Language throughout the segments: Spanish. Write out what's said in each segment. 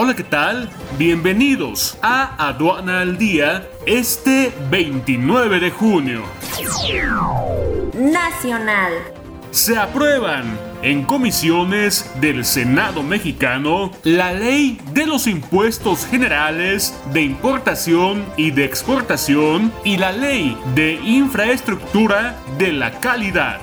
Hola, ¿qué tal? Bienvenidos a Aduana al Día este 29 de junio. Nacional. Se aprueban en comisiones del Senado mexicano la ley de los impuestos generales de importación y de exportación y la ley de infraestructura de la calidad.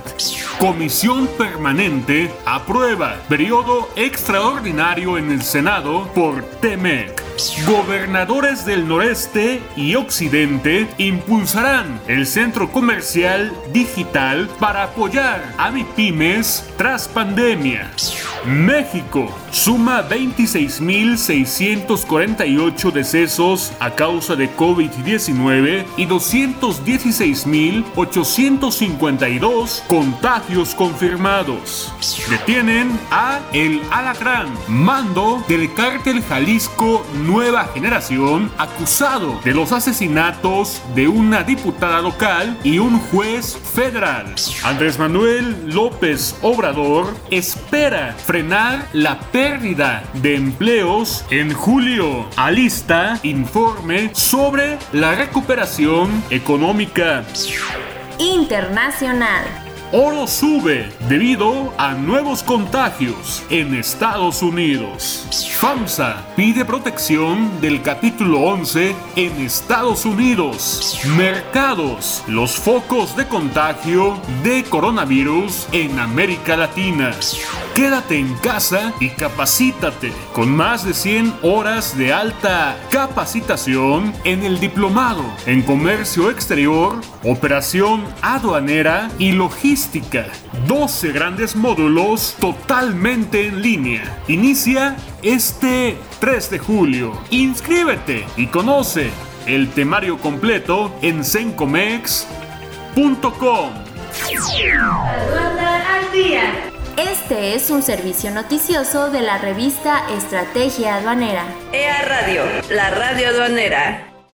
Comisión Permanente aprueba periodo extraordinario en el Senado por TEMEC. Gobernadores del noreste y occidente impulsarán el centro comercial digital para apoyar a MIPIMES tras pandemia. México suma 26.648 decesos a causa de COVID-19 y 216.852 contagios confirmados. Detienen a El Alacrán, mando del cártel Jalisco Nueva Generación, acusado de los asesinatos de una diputada local y un juez federal. Andrés Manuel López Obrador espera frenar la pérdida de empleos en julio. Alista informe sobre la recuperación económica. Internacional. Oro sube debido a nuevos contagios en Estados Unidos. FAMSA pide protección del capítulo 11 en Estados Unidos. Mercados, los focos de contagio de coronavirus en América Latina. Quédate en casa y capacítate con más de 100 horas de alta capacitación en el diplomado en comercio exterior, operación aduanera y logística. 12 grandes módulos totalmente en línea. Inicia este 3 de julio. Inscríbete y conoce el temario completo en sencomex.com. Este es un servicio noticioso de la revista Estrategia Aduanera. EA Radio, la radio aduanera.